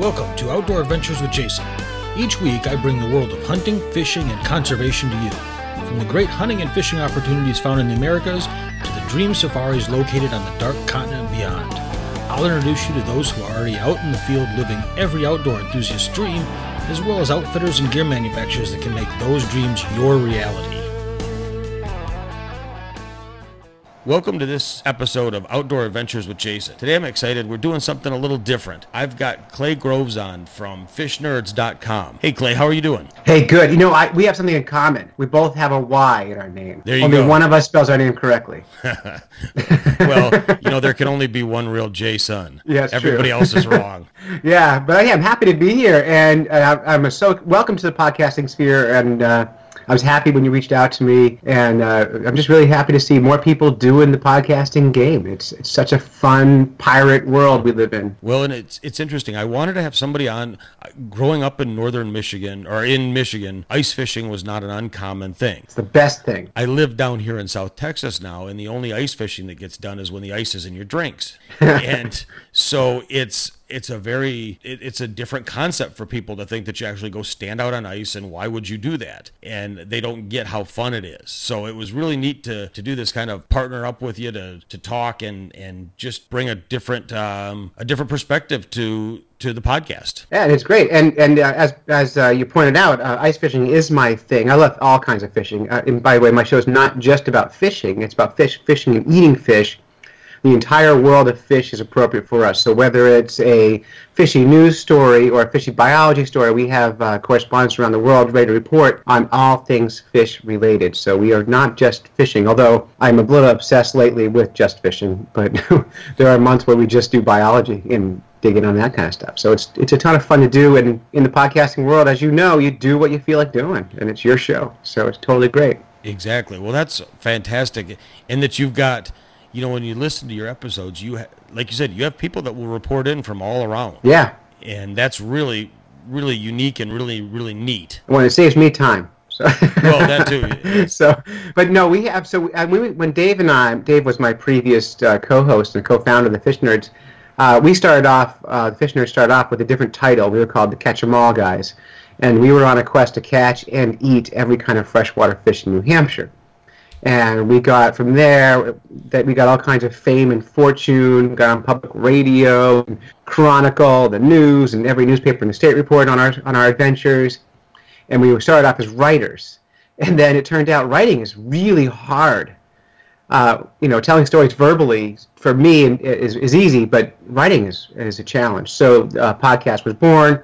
Welcome to Outdoor Adventures with Jason. Each week, I bring the world of hunting, fishing, and conservation to you. From the great hunting and fishing opportunities found in the Americas to the dream safaris located on the dark continent beyond. I'll introduce you to those who are already out in the field living every outdoor enthusiast's dream, as well as outfitters and gear manufacturers that can make those dreams your reality. Welcome to this episode of Outdoor Adventures with Jason. Today I'm excited. We're doing something a little different. I've got Clay Groves on from fishnerds.com. Hey Clay, how are you doing? Hey, good. You know, I, we have something in common. We both have a Y in our name. There you only go. one of us spells our name correctly. well, you know, there can only be one real Jason. Yeah, it's Everybody true. else is wrong. Yeah, but yeah, I'm happy to be here, and uh, I'm so welcome to the podcasting sphere. And uh, I was happy when you reached out to me, and uh, I'm just really happy to see more people doing the podcasting game. It's it's such a fun pirate world we live in. Well, and it's it's interesting. I wanted to have somebody on. uh, Growing up in northern Michigan or in Michigan, ice fishing was not an uncommon thing. It's the best thing. I live down here in South Texas now, and the only ice fishing that gets done is when the ice is in your drinks. and so it's it's a very it, it's a different concept for people to think that you actually go stand out on ice and why would you do that and they don't get how fun it is so it was really neat to to do this kind of partner up with you to to talk and and just bring a different um, a different perspective to to the podcast Yeah, and it's great. And and uh, as as uh, you pointed out, uh, ice fishing is my thing. I love all kinds of fishing. Uh, and by the way, my show is not just about fishing. It's about fish, fishing, and eating fish. The entire world of fish is appropriate for us. So whether it's a fishy news story or a fishy biology story, we have uh, correspondents around the world ready to report on all things fish related. So we are not just fishing, although I'm a little obsessed lately with just fishing. But there are months where we just do biology and dig in on that kind of stuff. So it's it's a ton of fun to do. And in the podcasting world, as you know, you do what you feel like doing, and it's your show. So it's totally great. Exactly. Well, that's fantastic, and that you've got, you know, when you listen to your episodes, you ha- like you said, you have people that will report in from all around, Yeah. and that's really, really unique and really, really neat. Well, it saves me time. So. Well, that too. so, but no, we have. So we, when Dave and I, Dave was my previous uh, co-host and co-founder of the Fish Nerds. Uh, we started off. Uh, the Fish Nerds started off with a different title. We were called the Catch 'Em All Guys, and we were on a quest to catch and eat every kind of freshwater fish in New Hampshire. And we got from there that we got all kinds of fame and fortune. Got on public radio, and Chronicle, the news, and every newspaper in the state report on our on our adventures and we started off as writers. And then it turned out writing is really hard. Uh, you know, telling stories verbally for me is, is easy, but writing is, is a challenge. So uh, podcast was born,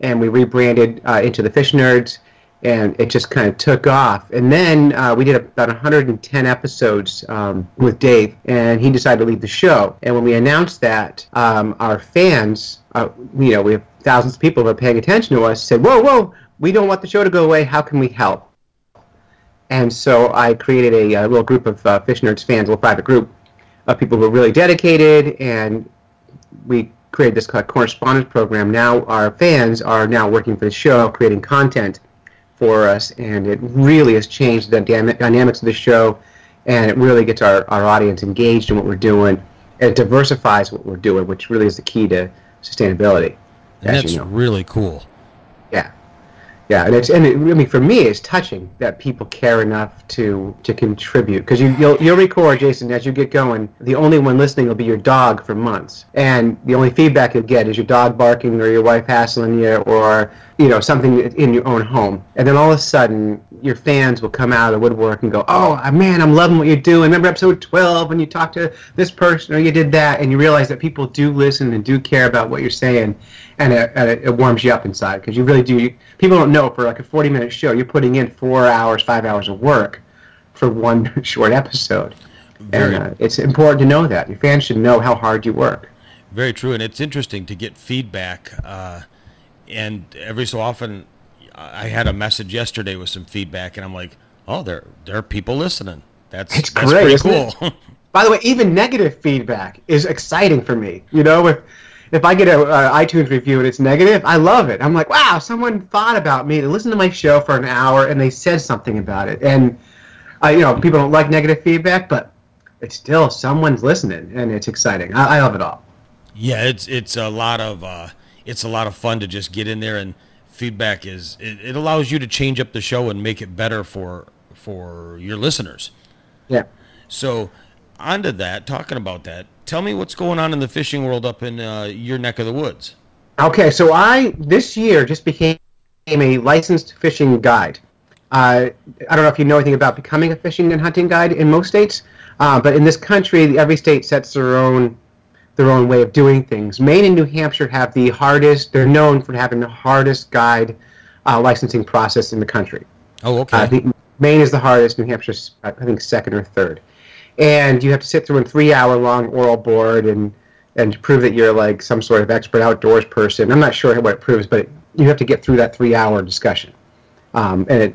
and we rebranded uh, into the Fish Nerds, and it just kind of took off. And then uh, we did about 110 episodes um, with Dave, and he decided to leave the show. And when we announced that, um, our fans, uh, you know, we have thousands of people who are paying attention to us, said, "Whoa, whoa, we don't want the show to go away. How can we help?" And so I created a, uh little group of uh, Fish Nerds fans, a little private group of people who are really dedicated, and we created this correspondence program. Now our fans are now working for the show, creating content for us, and it really has changed the dynamics of the show, and it really gets our, our audience engaged in what we're doing. And it diversifies what we're doing, which really is the key to sustainability. And that's you know. really cool. Yeah, yeah, and it's and it, I mean for me it's touching that people care enough to to contribute because you you'll you'll record Jason as you get going. The only one listening will be your dog for months, and the only feedback you'll get is your dog barking or your wife hassling you or you know something in your own home, and then all of a sudden your fans will come out of the woodwork and go, "Oh man, I'm loving what you're doing. Remember episode 12 when you talked to this person or you did that?" And you realize that people do listen and do care about what you're saying, and it, and it, it warms you up inside because you really do. You, people don't know for like a 40 minute show, you're putting in four hours, five hours of work for one short episode. Very- and uh, it's important to know that. Your fans should know how hard you work. Very true, and it's interesting to get feedback. Uh, and every so often, I had a message yesterday with some feedback, and I'm like, "Oh, there there are people listening. That's It's that's great, pretty cool." By the way, even negative feedback is exciting for me. You know, if if I get a, a iTunes review and it's negative, I love it. I'm like, wow, someone thought about me to listen to my show for an hour and they said something about it. And I, you know, people don't like negative feedback, but it's still someone's listening, and it's exciting. I, I love it all. Yeah, it's it's a lot of uh, it's a lot of fun to just get in there and feedback is it, it allows you to change up the show and make it better for for your listeners. Yeah. So, onto that, talking about that, tell me what's going on in the fishing world up in uh, your neck of the woods. Okay, so I this year just became a licensed fishing guide. Uh, I don't know if you know anything about becoming a fishing and hunting guide in most states, uh, but in this country, every state sets their own their own way of doing things. Maine and New Hampshire have the hardest. They're known for having the hardest guide uh, licensing process in the country. Oh, okay. Uh, the, Maine is the hardest. New Hampshire's I think second or third, and you have to sit through a three-hour-long oral board and and prove that you're like some sort of expert outdoors person. I'm not sure what it proves, but it, you have to get through that three-hour discussion, um, and it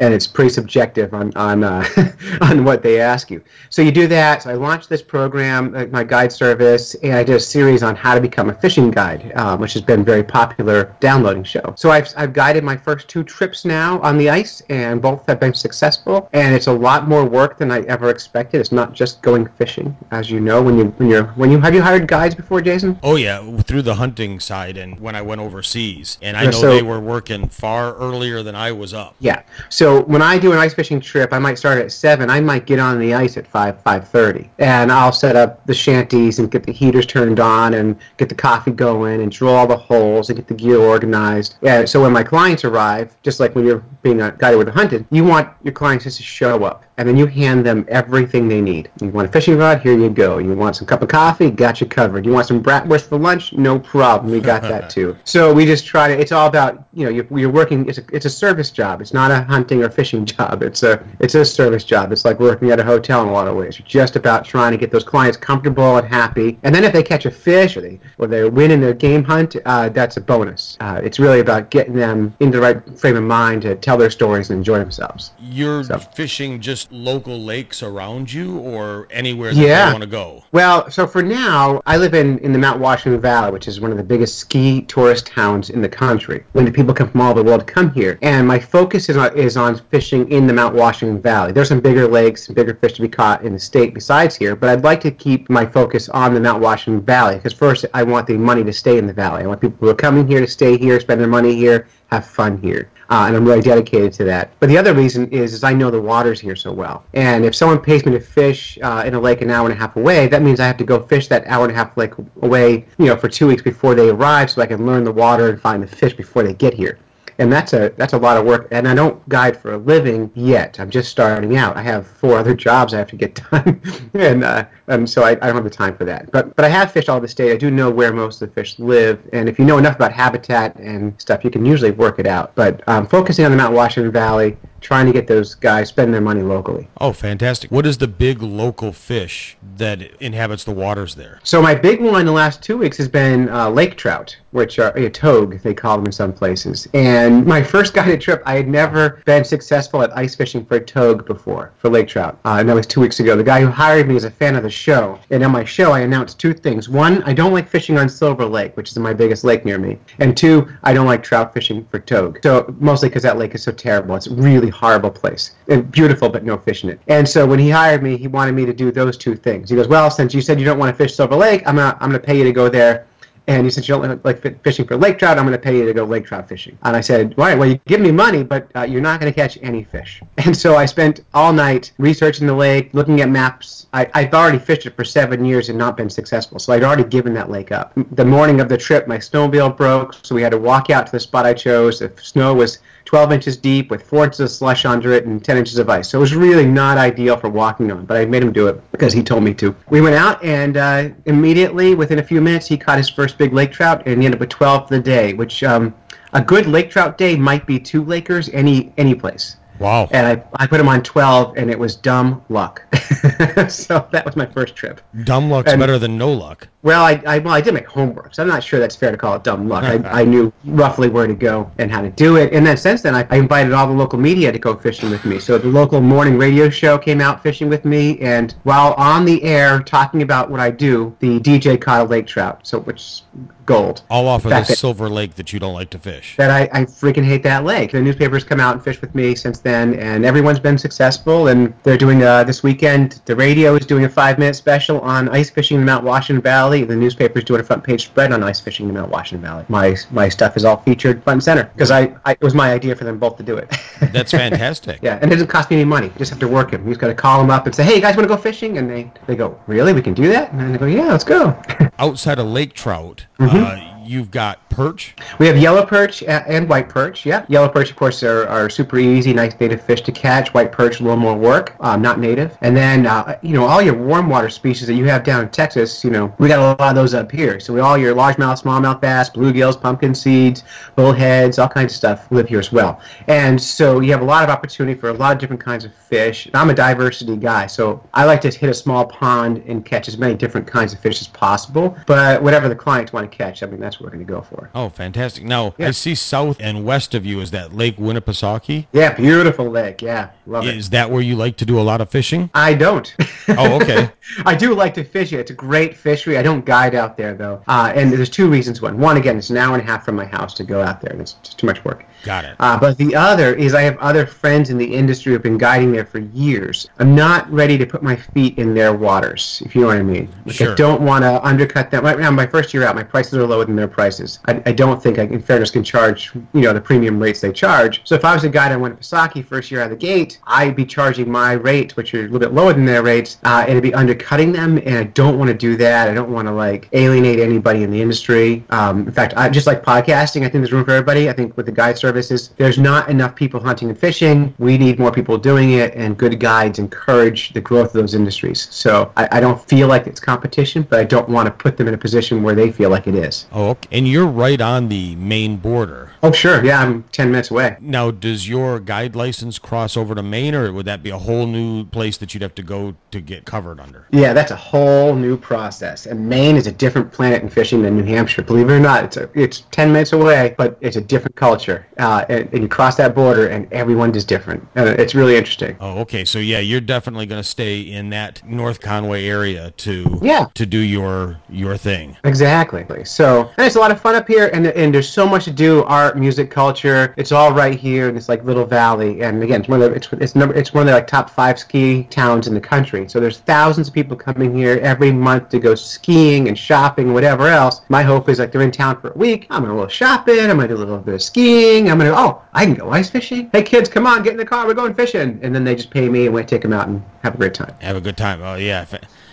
and it's pretty subjective on on uh, on what they ask you. So you do that. So I launched this program, uh, my guide service, and I did a series on how to become a fishing guide, um, which has been very popular downloading show. So I've I've guided my first two trips now on the ice, and both have been successful. And it's a lot more work than I ever expected. It's not just going fishing, as you know. When you when you're when you have you hired guides before, Jason? Oh yeah, through the hunting side, and when I went overseas, and I Yeah, know so- they were working far earlier than I was up. Yeah. So when I do an ice fishing trip, I might start at seven. I might get on the ice at five five thirty, and I'll set up the shanties and get the heaters turned on and get the coffee going and drill all the holes and get the gear organized. Yeah. So when my clients arrive, just like when you're being a guided with a hunted, you want your clients just to show up, and then you hand them everything they need. You want a fishing rod? Here you go. You want some cup of coffee? Got you covered. You want some bratwurst for lunch? No problem. We got that too. So we just try to. It's all about you know you're, you're working. It's a it's a service job. It's not a hunting or fishing job. It's a it's a service job. It's like working at a hotel in a lot of ways. You're just about trying to get those clients comfortable and happy. And then if they catch a fish or they or they win in their game hunt, uh, that's a bonus. Uh, it's really about getting them in the right frame of mind to tell their stories and enjoy themselves. You're So- fishing just local lakes around you, or anywhere that Yeah. you want to go. Well, so for now, I live in, in the Mount Washington Valley, which is one of the biggest ski tourist towns in the country. When the people come from all over the world come here, and my focus is on, is on fishing in the Mount Washington Valley. There's some bigger lakes and bigger fish to be caught in the state besides here, but I'd like to keep my focus on the Mount Washington Valley because first, I want the money to stay in the valley. I want people who are coming here to stay here, spend their money here, have fun here. Uh, and I'm really dedicated to that. But the other reason is, is I know the waters here so well. And if someone pays me to fish uh, in a lake an hour and a half away, that means I have to go fish that hour and a half lake away, you know, for two weeks before they arrive, so I can learn the water and find the fish before they get here. And that's a that's a lot of work. And I don't guide for a living yet. I'm just starting out. I have four other jobs I have to get done, and uh, and so I, I don't have the time for that. But but I have fished all the state. I do know where most of the fish live, and if you know enough about habitat and stuff, you can usually work it out. But um, focusing on the Mount Washington Valley, trying to get those guys spend their money locally. Oh, fantastic! What is the big local fish that inhabits the waters there? So my big one in the last two weeks has been uh, lake trout, which are a togue they call them in some places. And my first guided trip, I had never been successful at ice fishing for a togue before for lake trout, uh, and that was two weeks ago. The guy who hired me is a fan of the show, and on my show I announced two things: one, I don't like fishing on Silver Lake, which is my biggest lake near me, and two, I don't like trout fishing for togue. So mostly because that lake is so terrible. It's a really horrible place and beautiful, but no fish in it. And so when he hired me, he wanted me to do those two things. He goes, "Well, since you said you don't want to fish Silver Lake, I'm gonna I'm gonna pay you to go there." And he said, "You don't like fishing for lake trout. I'm going to pay you to go lake trout fishing." And I said, "All right, well, you give me money, but uh, you're not going to catch any fish." And so I spent all night researching the lake, looking at maps. I, I've already fished it for seven years and not been successful, so I'd already given that lake up. The morning of the trip, my snowmobile broke, so we had to walk out to the spot I chose. The snow was 12 inches deep with 4 inches of slush under it and 10 inches of ice. So it was really not ideal for walking on, but I made him do it because he told me to. We went out, and uh, immediately, within a few minutes, he caught his first big lake trout, and he ended up with 12 for the day, which um, a good lake trout day might be two Lakers any any place. Wow. And I, I put him on 12, and it was dumb luck. so that was my first trip. Dumb luck's and- better than no luck. Well, I, I well I did my homework, so I'm not sure that's fair to call it dumb luck. I, I knew roughly where to go and how to do it, and then since then I, I invited all the local media to go fishing with me. So the local morning radio show came out fishing with me, and while on the air talking about what I do, the DJ caught a lake trout, so which gold. All off of the it- Silver Lake that you don't like to fish. That I, I freaking hate that lake. The newspapers come out and fish with me since then, and everyone's been successful. And they're doing uh, this weekend. The radio is doing a five-minute special on ice fishing in the Mount Washington Valley. The newspaper's doing a front-page spread on ice fishing in the Mount Washington Valley. My my stuff is all featured front and center because I, I it was my idea for them both to do it. That's fantastic. yeah, and it doesn't cost me any money. You just have to work him. You just got to call them up and say, "Hey, you guys, want to go fishing?" And they they go, "Really? We can do that?" And they go, "Yeah, let's go." Outside of lake trout, Mm-hmm. Uh, you've got perch. We have yellow perch and white perch. Yeah, yellow perch, of course, are, are super easy, nice native fish to catch. White perch, a little more work, um, not native. And then, uh, you know, all your warm water species that you have down in Texas, you know, we got a lot of those up here. So we, all your largemouth, smallmouth bass, bluegills, pumpkin seeds, bullheads, all kinds of stuff live here as well. And so you have a lot of opportunity for a lot of different kinds of fish. I'm a diversity guy, so I like to hit a small pond and catch as many different kinds of fish as possible. But whatever the clients want to catch, I mean, that's what we're going to go for. Oh, fantastic! Now Yeah. I see south and west of you is that Lake Winnipesaukee. Yeah, beautiful lake. Yeah, love it. Is that where you like to do a lot of fishing? I don't. Oh, okay. I do like to fish it. It's a great fishery. I don't guide out there though, uh, and there's two reasons. One, one again, it's an hour and a half from my house to go out there, and it's too much work. Got it. Uh, but the other is I have other friends in the industry who've been guiding there for years. I'm not ready to put my feet in their waters, if you know what I mean. Like Sure. I don't want to undercut them. Right now, my first year out, my prices are lower than their prices. I, I don't think I, in fairness, can charge you know the premium rates they charge. So if I was a guide on Winnipesaukee first year out of the gate, I'd be charging my rates, which are a little bit lower than their rates, uh, and it'd be undercutting them. And I don't want to do that. I don't want to like alienate anybody in the industry. Um, in fact, I just like podcasting. I think there's room for everybody. I think with the guide services, there's not enough people hunting and fishing. We need more people doing it, and good guides encourage the growth of those industries. So I, I don't feel like it's competition, but I don't want to put them in a position where they feel like it is. Oh, okay. and you're right on the Maine border. Oh, sure. Yeah, I'm 10 minutes away. Now, does your guide license cross over to Maine, or would that be a whole new place that you'd have to go to get covered under? Yeah, that's a whole new process. And Maine is a different planet in fishing than New Hampshire. Believe it or not, it's a, it's 10 minutes away, but it's a different culture. Uh, and, and you cross that border, and everyone is different. And it's really interesting. Oh, okay. So yeah, you're definitely going to stay in that North Conway area to Yeah. to do your your thing. Exactly. So, and it's a lot of fun up here, and, and there's so much to do: art, music, culture. It's all right here in this like little valley. And again, it's one of the, it's it's number it's one of the like top five ski towns in the country. So there's thousands of people coming here every month to go skiing and shopping, whatever else. My hope is like they're in town for a week. I'm gonna go shopping. I'm gonna do a little bit of skiing. I'm gonna oh I can go ice fishing. Hey kids, come on, get in the car. We're going fishing. And then they just pay me, and we take them out and have a great time. Have a good time. Oh yeah.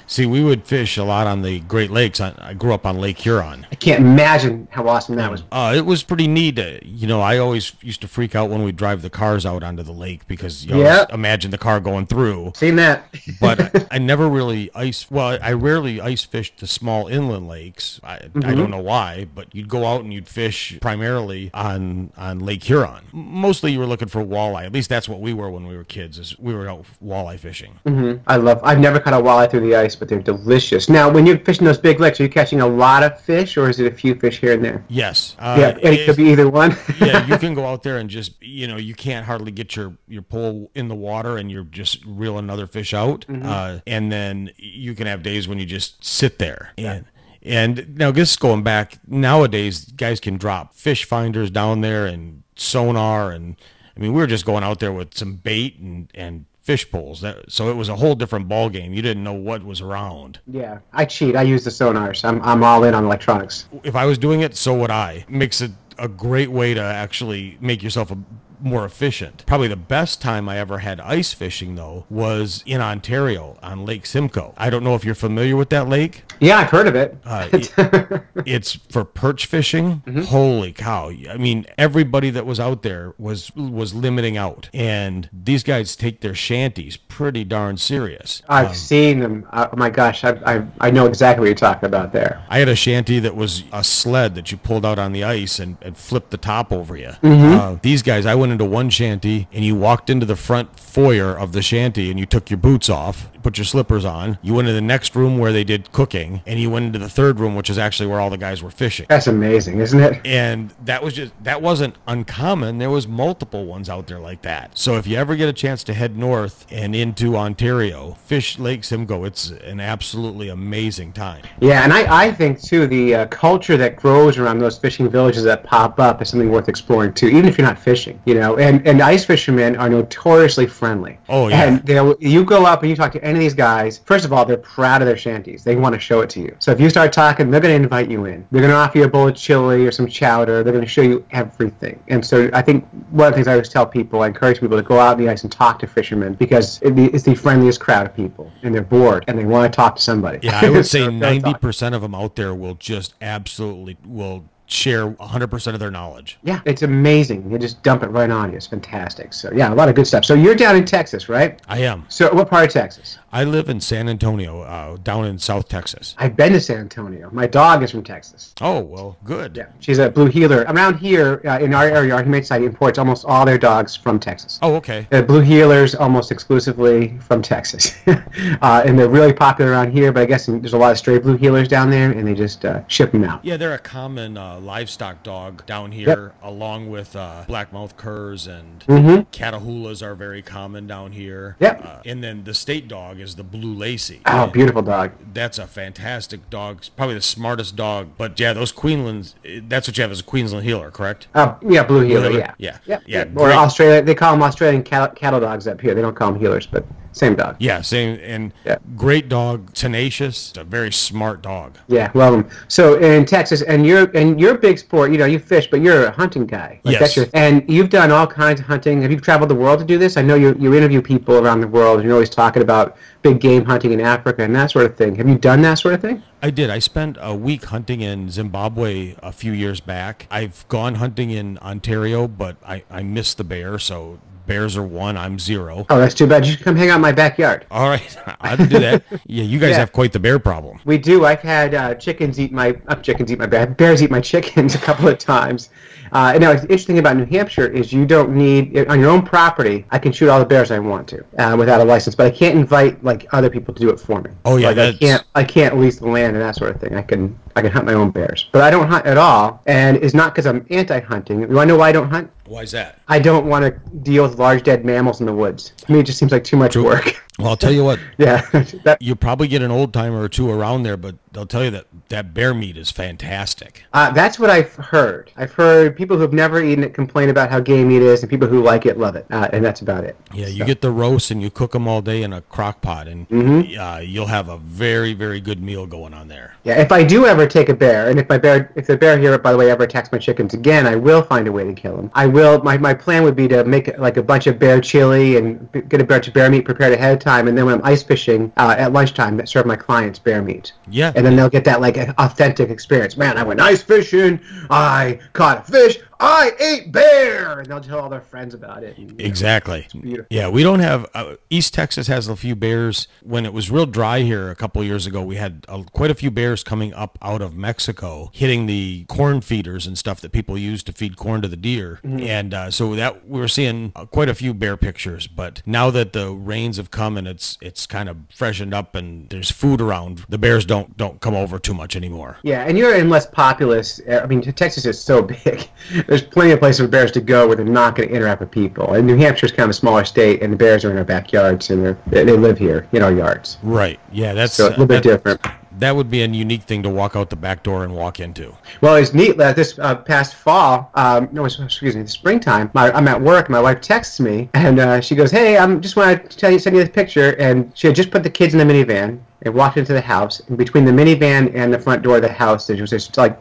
See, we would fish a lot on the Great Lakes. I, I grew up on Lake Huron. I can't imagine how awesome that was. Uh, it was pretty neat. Uh, you know, I always used to freak out when we drive the cars out onto the lake because you Yep. imagine the car going through. Seen that. But I, I never really ice. Well, I rarely ice fished the small inland lakes. I, I Mm-hmm. don't know why, but you'd go out and you'd fish primarily on on Lake Huron. Mostly, you were looking for walleye. At least that's what we were when we were kids. Is we were out walleye fishing. I love. I've never caught a walleye through the ice, but they're delicious. Now, when you're fishing those big lakes, are you catching a lot of fish, or is it a few fish here and there? Yes. Uh, yeah, it if- could be either one. yeah, you can go out there and just you know you can't hardly get your your pole in the water and you're just reeling another fish out, Mm-hmm. uh, and then you can have days when you just sit there and. And now this is going back nowadays, guys can drop fish finders down there and sonar, and I mean we were just going out there with some bait and and fish poles. That so it was a whole different ball game. You didn't know what was around. yeah, I cheat. I use the sonars. I'm I'm all in on electronics. if I was doing it, so would I. Makes it a great way to actually make yourself a, more efficient. Probably the best time I ever had ice fishing though was in Ontario on Lake Simcoe. I don't know if you're familiar with that lake. Yeah, I've heard of it. Uh, it- it's for perch fishing. Holy cow! I mean, everybody that was out there was was limiting out, and these guys take their shanties pretty darn serious. I've seen them. Uh, oh my gosh, I, I I know exactly what you're talking about there. I had a shanty that was a sled that you pulled out on the ice and, and flipped the top over you. Uh, these guys, I went into one shanty and you walked into the front foyer of the shanty and you took your boots off put your slippers on. You went to the next room where they did cooking, and you went into the third room, which is actually where all the guys were fishing. That's amazing, isn't it? And that was just that wasn't uncommon. There was multiple ones out there like that. So if you ever get a chance to head north and into Ontario, fish Lake Simcoe. It's an absolutely amazing time. Yeah, and I, I think too the uh, culture that grows around those fishing villages that pop up is something worth exploring too, even if you're not fishing. You know, and and ice fishermen are notoriously friendly. Oh yeah. And they'll you go up and you talk to any of these guys. First of all, they're proud of their shanties. They want to show it to you. So if you start talking, they're going to invite you in. They're going to offer you a bowl of chili or some chowder. They're going to show you everything. And so I think one of the things I always tell people, I encourage people to go out on the ice and talk to fishermen because it's the friendliest crowd of people, and they're bored and they want to talk to somebody. Yeah, I would say ninety percent of them out there will just absolutely will share hundred percent of their knowledge. Yeah, it's amazing. You just dump it right on you. It's fantastic. So yeah, a lot of good stuff. So you're down in Texas, right? I am. So what part of Texas? I live in San Antonio, uh, down in South Texas. I've been to San Antonio. My dog is from Texas. Oh well, good. Yeah, she's a blue heeler. Around here uh, in our area, our humane society imports almost all their dogs from Texas. Oh okay. Uh, blue heelers almost exclusively from Texas, uh, and they're really popular around here. But I guess there's a lot of stray blue heelers down there, and they just uh, ship them out. Yeah, they're a common uh, livestock dog down here, along with uh, blackmouth curs and Mhm. catahoulas are very common down here. Yep. Uh, and then the state dog is the blue lacy. Oh, And beautiful dog. That's a fantastic dog. It's probably the smartest dog. But yeah, those Queenslands. eh, That's what you have as a Queensland heeler, correct? Uh, yeah, blue heeler. Yeah, Yeah. yeah, Yeah, Or. Australia, they call them Australian cattle, cattle dogs up here. They don't call them heelers, but same dog. Yeah, same. And Yeah. great dog, tenacious, a very smart dog. Yeah, love them. So in Texas, and you're and you're a big sport. You know, you fish, but you're a hunting guy. Like Yes. That's your, and you've done all kinds of hunting. Have you traveled the world to do this? I know you you interview people around the world, and you're always talking about big game hunting in Africa and that sort of thing. Have you done that sort of thing? I did. I spent a week hunting in Zimbabwe a few years back. I've gone hunting in Ontario, but I, I missed the bear, so bears are one, I'm zero. Oh, that's too bad. You should come hang out in my backyard. All right, I'd do that. Yeah, you guys Yeah. have quite the bear problem. We do. I've had uh, chickens eat my uh, chickens eat my bear, bears eat my chickens a couple of times. Uh, and now, the interesting about New Hampshire is you don't need on your own property. I can shoot all the bears I want to uh, without a license, but I can't invite like other people to do it for me. Oh, yeah, like, I can't. I can't lease the land and that sort of thing. I can. I can hunt my own bears, but I don't hunt at all, and it's not because I'm anti-hunting. Do I know why I don't hunt? Why is that? I don't want to deal with large dead mammals in the woods. To me, it just seems like too much work. Well, I'll tell you what. yeah, that, You probably get an old timer or two around there, but they'll tell you that that bear meat is fantastic. Uh, that's what I've heard. I've heard people who've never eaten it complain about how gamey it is, and people who like it love it, uh, and that's about it. Yeah, you get the roast and you cook them all day in a crock pot, and Mm-hmm. uh, you'll have a very, very good meal going on there. Yeah, if I do ever take a bear, and if my bear, if the bear here, by the way, ever attacks my chickens again, I will find a way to kill him. I will. My, my plan would be to make like a bunch of bear chili and get a bunch of bear meat prepared ahead of time, and then when I'm ice fishing uh, at lunchtime, that serve my clients bear meat. Yeah. and then they'll get that like authentic experience. Man, I went ice fishing. I caught a fish. I ate bear, and they'll tell all their friends about it. and, you know, Exactly. Yeah, we don't have uh, East Texas has a few bears. When it was real dry here a couple years ago, we had uh, quite a few bears coming up out of Mexico, hitting the corn feeders and stuff that people use to feed corn to the deer. And uh, so that we were seeing uh, quite a few bear pictures. But now that the rains have come and it's it's kind of freshened up and there's food around, the bears don't don't come over too much anymore. Yeah, and you're in less populous. uh, I mean, Texas is so big. There's plenty of places for bears to go where they're not going to interact with people. And New Hampshire's kind of a smaller state, and the bears are in our backyards, and they they live here in our yards. Right. Yeah. That's So a little bit that- different. That would be a unique thing to walk out the back door and walk into. Well, it's neat that this uh, past fall, um, no, excuse me, the springtime, my, I'm at work. My wife texts me, and uh, she goes, "Hey, I'm just want to tell you, send you this picture." And she had just put the kids in the minivan and walked into the house. And between the minivan and the front door of the house, there was just like,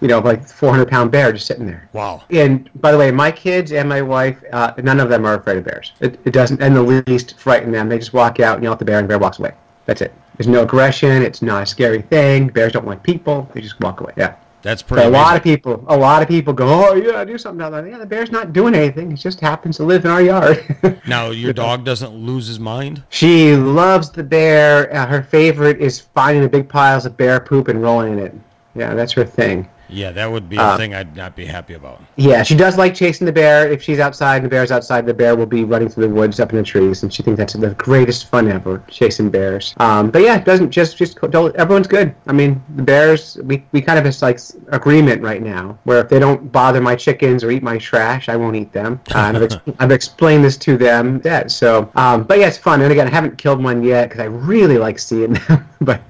you know, like 400 pound bear just sitting there. Wow. And by the way, my kids and my wife, uh, none of them are afraid of bears. It, it doesn't in the least frighten them. They just walk out and yell at the bear, and the bear walks away. That's it. There's no aggression. It's not a scary thing. Bears don't like people. They just walk away. Yeah. That's But pretty. a lot of people, a lot of people go, oh yeah, do something about that. Yeah, the bear's not doing anything. It just happens to live in our yard. Now your dog doesn't lose his mind. she loves the bear. Uh, her favorite is finding the big piles of bear poop and rolling in it. Yeah, that's her thing. Yeah, that would be a Uh, thing I'd not be happy about. Yeah, she does like chasing the bear. If she's outside and the bear's outside, the bear will be running through the woods up in the trees, and she thinks that's the greatest fun ever, chasing bears. Um, but yeah, it doesn't just just don't, everyone's good. I mean, the bears we, we kind of have like agreement right now where if they don't bother my chickens or eat my trash, I won't eat them. Uh, and I've, ex- I've explained this to them. Yeah, so um, but yeah, it's fun. And again, I haven't killed one yet because I really like seeing them, but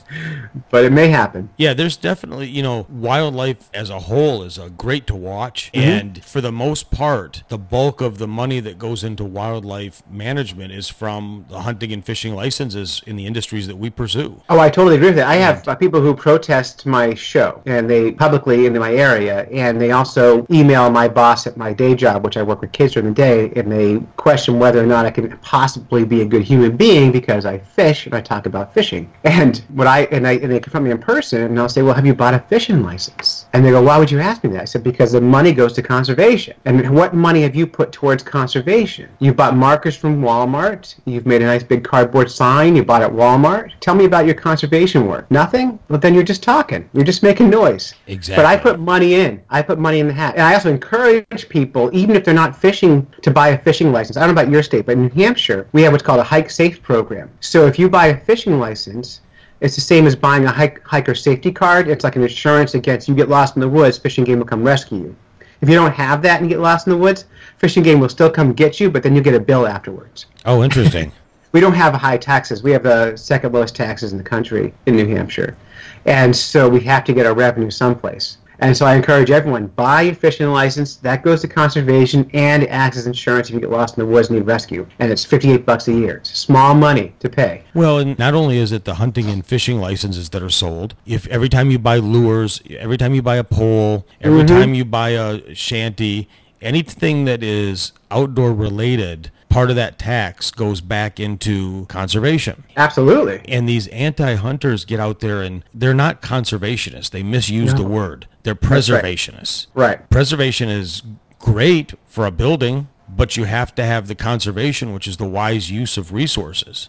but it may happen. Yeah, there's definitely, you know, wildlife as a whole is uh, great to watch. And for the most part, the bulk of the money that goes into wildlife management is from the hunting and fishing licenses in the industries that we pursue. Oh, I totally agree with that. I have uh, people who protest my show, and they publicly in my area, and they also email my boss at my day job, which I work with kids during the day, and they question whether or not I can possibly be a good human being because I fish and I talk about fishing. And what I and I and they confront me in person, and I'll say, "Well, have you bought a fishing license?" And they go, "Why would you ask me that?" I said, "Because the money goes to conservation. And what money have you put towards conservation? You bought markers from Walmart. You've made a nice big cardboard sign. You bought at Walmart. Tell me about your conservation work. Nothing? Well, then you're just talking. You're just making noise. Exactly. But I put money in. I put money in the hat. And I also encourage people, even if they're not fishing, to buy a fishing license. I don't know about your state, but in New Hampshire, we have what's called a hike safe program. So if you buy a fishing license, it's the same as buying a hike, hiker safety card. It's like an insurance against you get lost in the woods, fishing game will come rescue you. If you don't have that and you get lost in the woods, fishing game will still come get you, but then you get a bill afterwards. Oh, interesting. We don't have high taxes. We have the second lowest taxes in the country in New Hampshire. And so we have to get our revenue someplace. And so I encourage everyone, buy your fishing license. That goes to conservation and acts as insurance if you get lost in the woods and need rescue. And it's 58 bucks a year. It's small money to pay. Well, and not only is it the hunting and fishing licenses that are sold, if every time you buy lures, every time you buy a pole, every mm-hmm. time you buy a shanty, anything that is outdoor related, part of that tax goes back into conservation. Absolutely. And these anti-hunters get out there and they're not conservationists. They misuse the word. They're preservationists. Right. Preservation is great for a building, but you have to have the conservation, which is the wise use of resources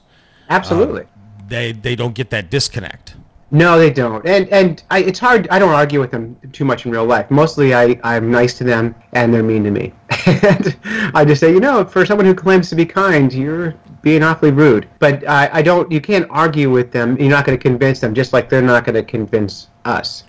Absolutely. Um, they they don't get that disconnect. No, they don't. And and I, it's hard. I don't argue with them too much in real life. Mostly, I I'm nice to them, and they're mean to me. And I just say, you know, for someone who claims to be kind, you're being awfully rude. But I I don't. You can't argue with them. You're not going to convince them, just like they're not going to convince us.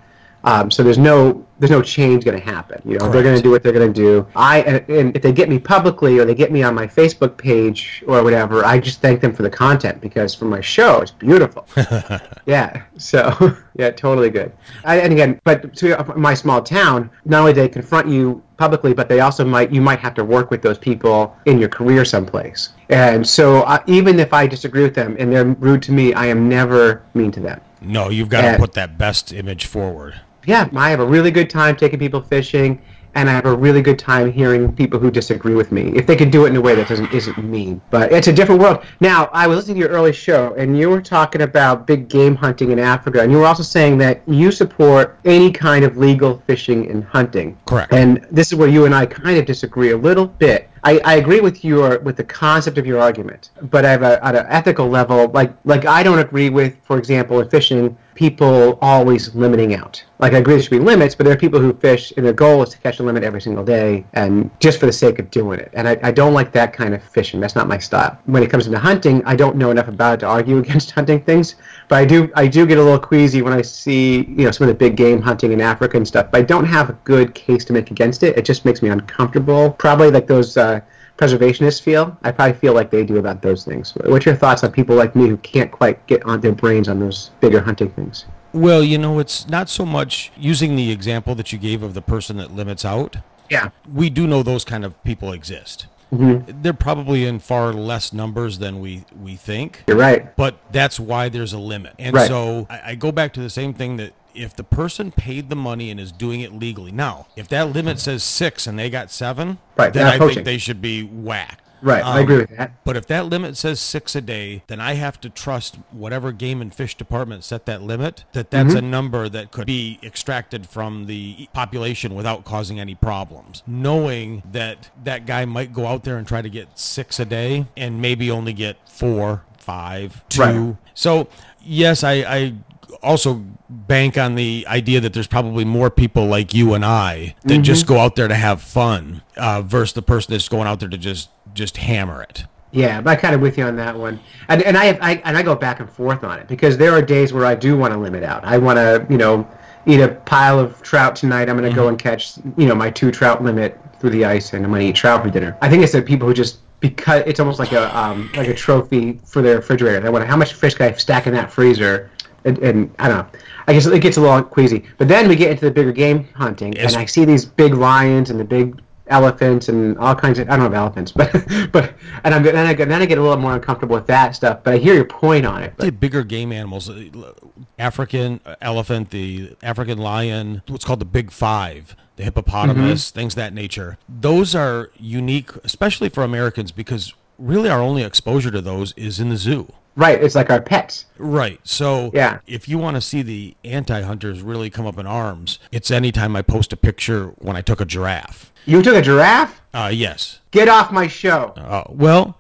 Um, so there's no there's no change going to happen. You know, they're going to do what they're going to do. I and and if they get me publicly or they get me on my Facebook page or whatever, I just thank them for the content because for my show it's beautiful. yeah. So yeah, totally good. I, and again, but to my small town, not only do they confront you publicly, but they also might you might have to work with those people in your career someplace. And so uh, even if I disagree with them and they're rude to me, I am never mean to them. No, you've got to put that best image forward. Yeah, I have a really good time taking people fishing, and I have a really good time hearing people who disagree with me. If they could do it in a way that doesn't isn't mean, but it's a different world. Now, I was listening to your early show, and you were talking about big game hunting in Africa, and you were also saying that you support any kind of legal fishing and hunting. Correct. And this is where you and I kind of disagree a little bit. I, I agree with your with the concept of your argument, but I have a, at an ethical level, like like I don't agree with, for example, in fishing, people always limiting out. Like I agree there should be limits, but there are people who fish and their goal is to catch a limit every single day and just for the sake of doing it. And I, I don't like that kind of fishing. That's not my style. When it comes into hunting, I don't know enough about it to argue against hunting things, but I do I do get a little queasy when I see you know some of the big game hunting in Africa and stuff. But I don't have a good case to make against it. It just makes me uncomfortable. Probably like those uh, preservationists feel. I probably feel like they do about those things. What's your thoughts on people like me who can't quite get on their brains on those bigger hunting things? Well, you know, it's not so much using the example that you gave of the person that limits out. Yeah. We do know those kind of people exist. Mm-hmm. They're probably in far less numbers than we we think. You're right. but that's why there's a limit. And Right. so I, I go back to the same thing that if the person paid the money and is doing it legally, now if that limit says six and they got seven, Right, then I poaching. think they should be whacked. Right. I Um, agree with that. But if that limit says six a day, then I have to trust whatever game and fish department set that limit, that that's Mm-hmm. a number that could be extracted from the population without causing any problems. Knowing that that guy might go out there and try to get six a day and maybe only get four, five, two. Right. So, yes, I, I also bank on the idea that there's probably more people like you and I that mm-hmm. just go out there to have fun uh, versus the person that's going out there to just just hammer it. Yeah, but I'm kind of with you on that one, and and I, have, I and I go back and forth on it because there are days where I do want to limit out. I want to you know eat a pile of trout tonight. I'm going to mm-hmm. go and catch you know my two trout limit through the ice, and I'm going to eat trout for dinner. I think it's the people who just because it's almost like a um, like a trophy for their refrigerator. They want how much fish can I stack in that freezer, and, and, I don't know. I guess it gets a little queasy. But then we get into the bigger game hunting, yes. and I see these big lions and the big elephants and all kinds of I don't know elephants, but but and I'm then I get then I get a little more uncomfortable with that stuff. But I hear your point on it. But. The bigger game animals, uh, African elephant, the African lion, what's called the big five, the hippopotamus, mm-hmm. things that nature. Those are unique, especially for Americans, because really our only exposure to those is in the zoo. Right, it's like our pets. Right. So yeah. if you want to see the anti-hunters really come up in arms, it's anytime I post a picture when I took a giraffe. You took a giraffe? Uh, yes. Get off my show. Uh, well,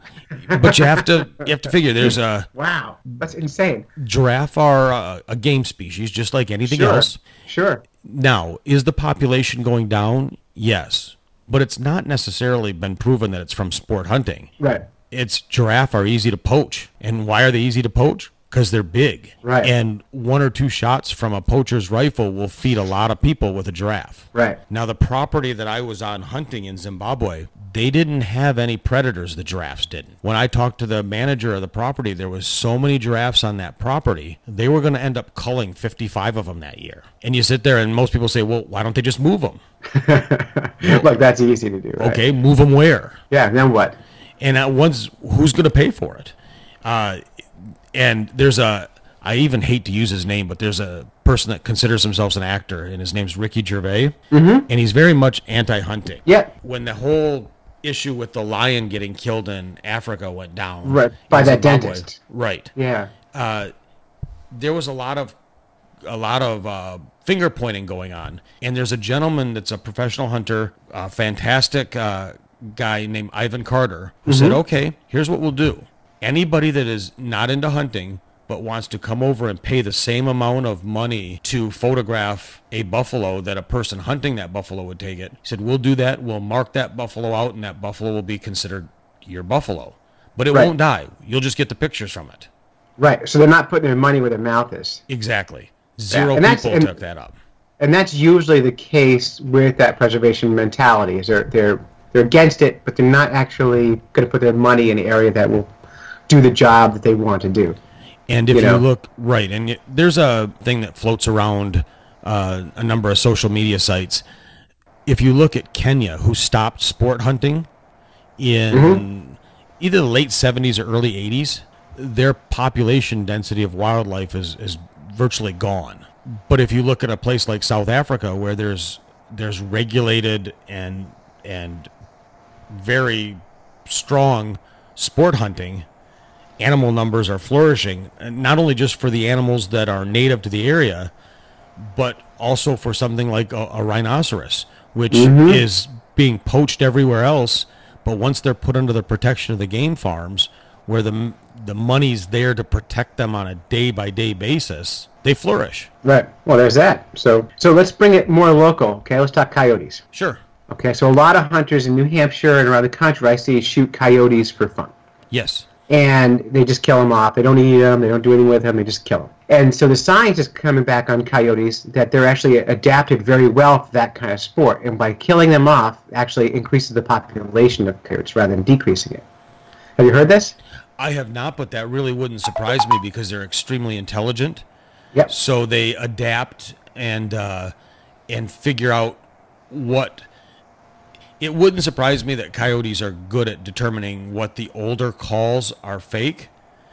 but you have to you have to figure there's a wow that's insane. Giraffe are a, a game species, just like anything sure. else. Sure. Now, is the population going down? Yes, but it's not necessarily been proven that it's from sport hunting. Right. It's giraffe are easy to poach, and why are they easy to poach? because they're big. Right. And one or two shots from a poacher's rifle will feed a lot of people with a giraffe. Right. Now, the property that I was on hunting in Zimbabwe, they didn't have any predators. The giraffes didn't. When I talked to the manager of the property, there was so many giraffes on that property. They were going to end up culling 55 of them that year. And you sit there, and most people say, "Well, why don't they just move them?" Look, that's easy to do. Right? Okay, move them where? Yeah. Then what? And at once, who's going to pay for it? Uh, and there's a I even hate to use his name, but there's a person that considers himself an actor, and his name's Ricky Gervais, mm-hmm. and he's very much anti-hunting. Yeah. When the whole issue with the lion getting killed in Africa went down, right by that Zimbabwe, dentist, right? Yeah. Uh, there was a lot of a lot of uh, finger pointing going on, and there's a gentleman that's a professional hunter, a fantastic uh, guy named Ivan Carter, who mm-hmm. said, "Okay, here's what we'll do." anybody that is not into hunting but wants to come over and pay the same amount of money to photograph a buffalo that a person hunting that buffalo would take it. He said, We'll do that. We'll mark that buffalo out, and that buffalo will be considered your buffalo. But it right. won't die. You'll just get the pictures from it. Right. So they're not putting their money where their mouth is. Exactly. Zero yeah. people and, took that up. And that's usually the case with that preservation mentality. Is they're they're they're against it, but they're not actually going to put their money in the area that will do the job that they want to do. And if you, know? you look right, and there's a thing that floats around uh, a number of social media sites. If you look at Kenya, who stopped sport hunting in mm-hmm. either the late 70s or early 80s, their population density of wildlife is, is virtually gone. But if you look at a place like South Africa, where there's there's regulated and and very strong sport hunting, animal numbers are flourishing, not only just for the animals that are native to the area, but also for something like a, a rhinoceros, which mm-hmm. is being poached everywhere else. But once they're put under the protection of the game farms, where the the money's there to protect them on a day by day basis, they flourish. Right. Well, there's that. So so let's bring it more local. Okay, let's talk coyotes. Sure. Okay, so a lot of hunters in New Hampshire and around the country I see shoot coyotes for fun. Yes and they just kill them off. They don't eat them. They don't do anything with them. They just kill them. And so the science is coming back on coyotes that they're actually adapted very well to that kind of sport. And by killing them off, actually increases the population of coyotes rather than decreasing it. Have you heard this? I have not, but that really wouldn't surprise me because they're extremely intelligent. Yep. So they adapt and uh, and figure out what it wouldn't surprise me that coyotes are good at determining what the older calls are fake.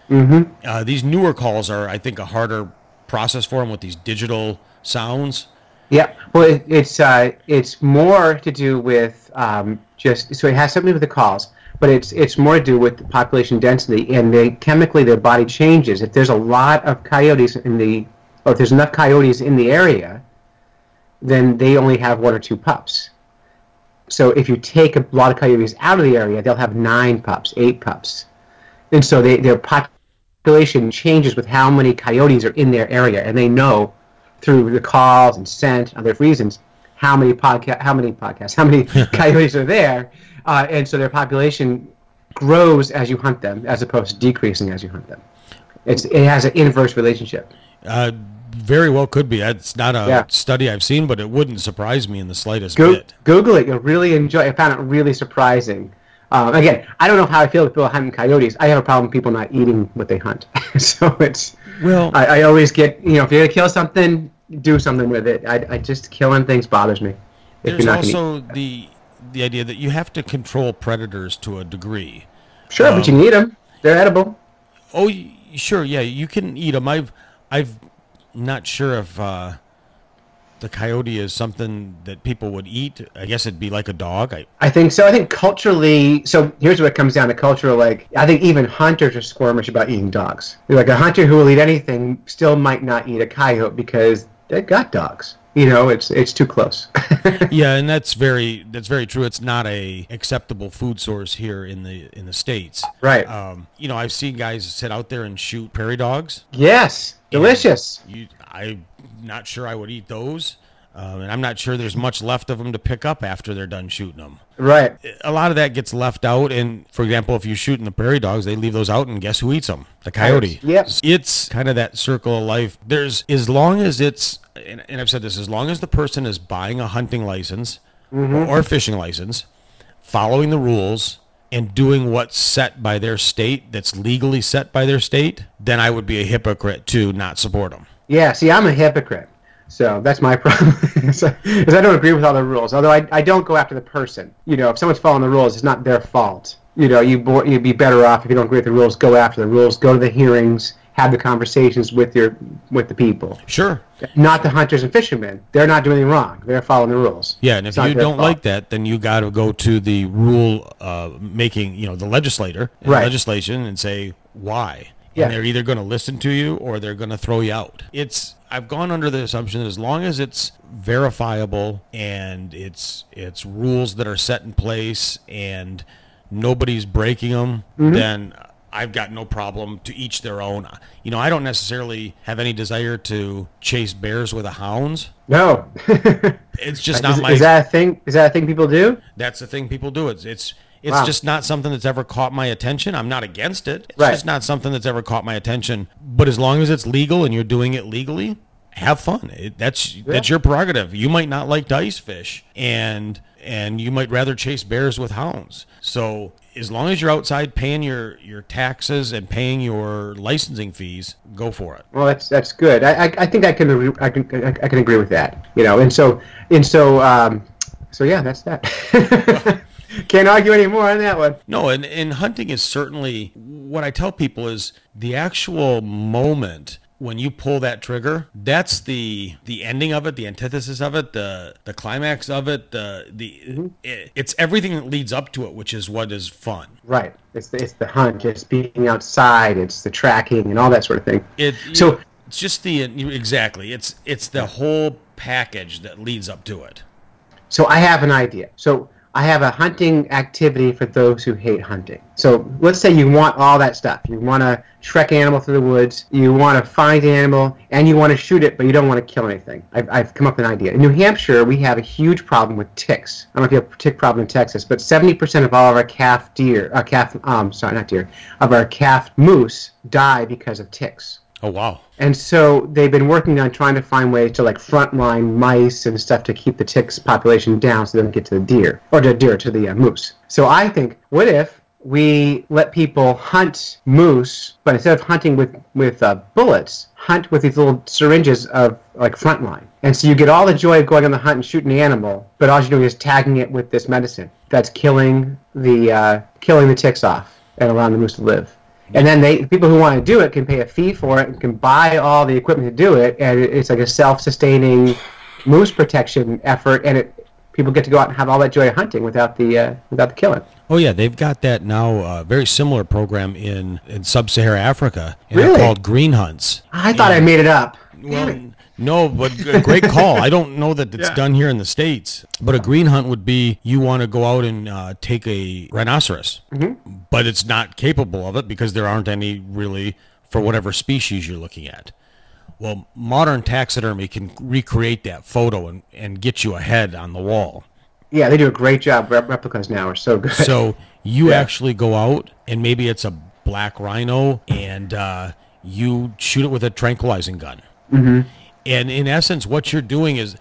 Mm-hmm. Uh, these newer calls are, I think, a harder process for them with these digital sounds. Yeah, well, it, it's uh, it's more to do with um, just so it has something to do with the calls, but it's it's more to do with the population density and the chemically their body changes. If there's a lot of coyotes in the, or if there's enough coyotes in the area, then they only have one or two pups so if you take a lot of coyotes out of the area, they'll have nine pups, eight pups, and so they, their population changes with how many coyotes are in their area, and they know through the calls and scent and other reasons how many podcast, how many podcasts, how many coyotes are there, uh, and so their population grows as you hunt them, as opposed to decreasing as you hunt them. It's it has an inverse relationship. Uh, very well could be. It's not a Yeah. study I've seen, but it wouldn't surprise me in the slightest Go, bit. Google it. You'll really enjoy. I found it really surprising. Um, again, I don't know how I feel with people hunting coyotes. I have a problem with people not eating what they hunt. so it's Well, I, I always get you know if you're gonna kill something, do something with it. I, I just killing things bothers me. There's also the the idea that you have to control predators to a degree. sure, but you um, need them. They're edible. Oh, sure, yeah, you can eat them. I've, I've, not sure if uh, the coyote is something that people would eat. I guess it'd be like a dog. I, I think so. I think culturally, so here's what it comes down to cultural. Like, I think even hunters are squirmish about eating dogs. Like, a hunter who will eat anything still might not eat a coyote because they've got dogs. You know, it's it's too close. yeah, and that's very that's very true. It's not a acceptable food source here in the in the states. right. Um, you know, I've seen guys sit out there and shoot prairie dogs. yes. Delicious. You, I'm not sure I would eat those, um, and I'm not sure there's much left of them to pick up after they're done shooting them. Right. A lot of that gets left out, and for example, if you're shooting the prairie dogs, they leave those out, and guess who eats them? The coyote. Yep. It's kind of that circle of life. There's as long as it's, and, and I've said this, as long as the person is buying a hunting license Mm-hmm. or fishing license, following the rules. And doing what's set by their state, that's legally set by their state, then I would be a hypocrite to not support them. Yeah. See, I'm a hypocrite. So that's my problem. Because I don't agree with all the rules. Although I, I don't go after the person. You know, if someone's following the rules, it's not their fault. You know, you bo- you'd be better off if you don't agree with the rules. Go after the rules. Go to the hearings. Have the conversations with your with the people. Sure. Not the hunters and fishermen. They're not doing anything wrong. They're following the rules. Yeah, and if you don't fault. like that, then you got to go to the rule uh, making, you know, the legislator, Right. legislation, and say why. Yeah. And they're either going to listen to you or they're going to throw you out. It's I've gone under the assumption that as long as it's verifiable and it's it's rules that are set in place and nobody's breaking them, Mm-hmm. then I've got no problem to each their own. You know, I don't necessarily have any desire to chase bears with the hounds. No. It's just not is, my is that a thing? Is that a thing people do? that's the thing people do. It's it's it's Wow. just not something that's ever caught my attention. I'm not against it. It's Right. just not something that's ever caught my attention. But as long as it's legal and you're doing it legally, have fun. It, that's that's your prerogative. You might not like to ice fish, and and you might rather chase bears with hounds. So as long as you're outside paying your your taxes and paying your licensing fees, go for it. Well, that's that's good. I, I, I think I can agree, I can I, I can agree with that. You know, and so and so um, so yeah, that's that. Can't argue anymore on that one. No, and, and hunting is certainly what I tell people is the actual moment when you pull that trigger, that's the the ending of it, the antithesis of it, the the climax of it, the the mm-hmm. it, it's everything that leads up to it, which is what is fun. Right. It's the, it's the hunt, it's being outside, it's the tracking and all that sort of thing. It So- it's just the exactly. It's it's the whole package that leads up to it. So I have an idea. So I have a hunting activity for those who hate hunting. So let's say you want all that stuff. You want to trek an animal through the woods. You want to find an animal, and you want to shoot it, but you don't want to kill anything. I've, I've come up with an idea. In New Hampshire, we have a huge problem with ticks. I don't know if you have a tick problem in Texas, but 70% of all of our calf deer, uh, calf, um, sorry, not deer, of our calf moose die because of ticks. Oh wow. And so they've been working on trying to find ways to like frontline mice and stuff to keep the ticks population down so they don't get to the deer or to deer to the uh, moose. So I think, what if we let people hunt moose, but instead of hunting with with uh, bullets, hunt with these little syringes of like frontline. And so you get all the joy of going on the hunt and shooting the animal, but all you're doing is tagging it with this medicine that's killing the uh, killing the ticks off and allowing the moose to live. And then they people who want to do it can pay a fee for it and can buy all the equipment to do it, and it's like a self-sustaining moose protection effort, and it people get to go out and have all that joy of hunting without the uh, without the killing. Oh yeah, they've got that now. Uh, very similar program in in sub-Saharan Africa, and Really? called green hunts. I thought I made it up. Well, no, but a great call. I don't know that it's Yeah. done here in the states, but a green hunt would be you want to go out and uh, take a rhinoceros, Mm-hmm. but it's not capable of it because there aren't any really for whatever species you're looking at. Well, modern taxidermy can recreate that photo and, and get you a head on the wall. Yeah, they do a great job. Rep- replicas now are so good. So you Yeah. actually go out and maybe it's a black rhino and uh, you shoot it with a tranquilizing gun. Mm-hmm. And in essence, what you're doing is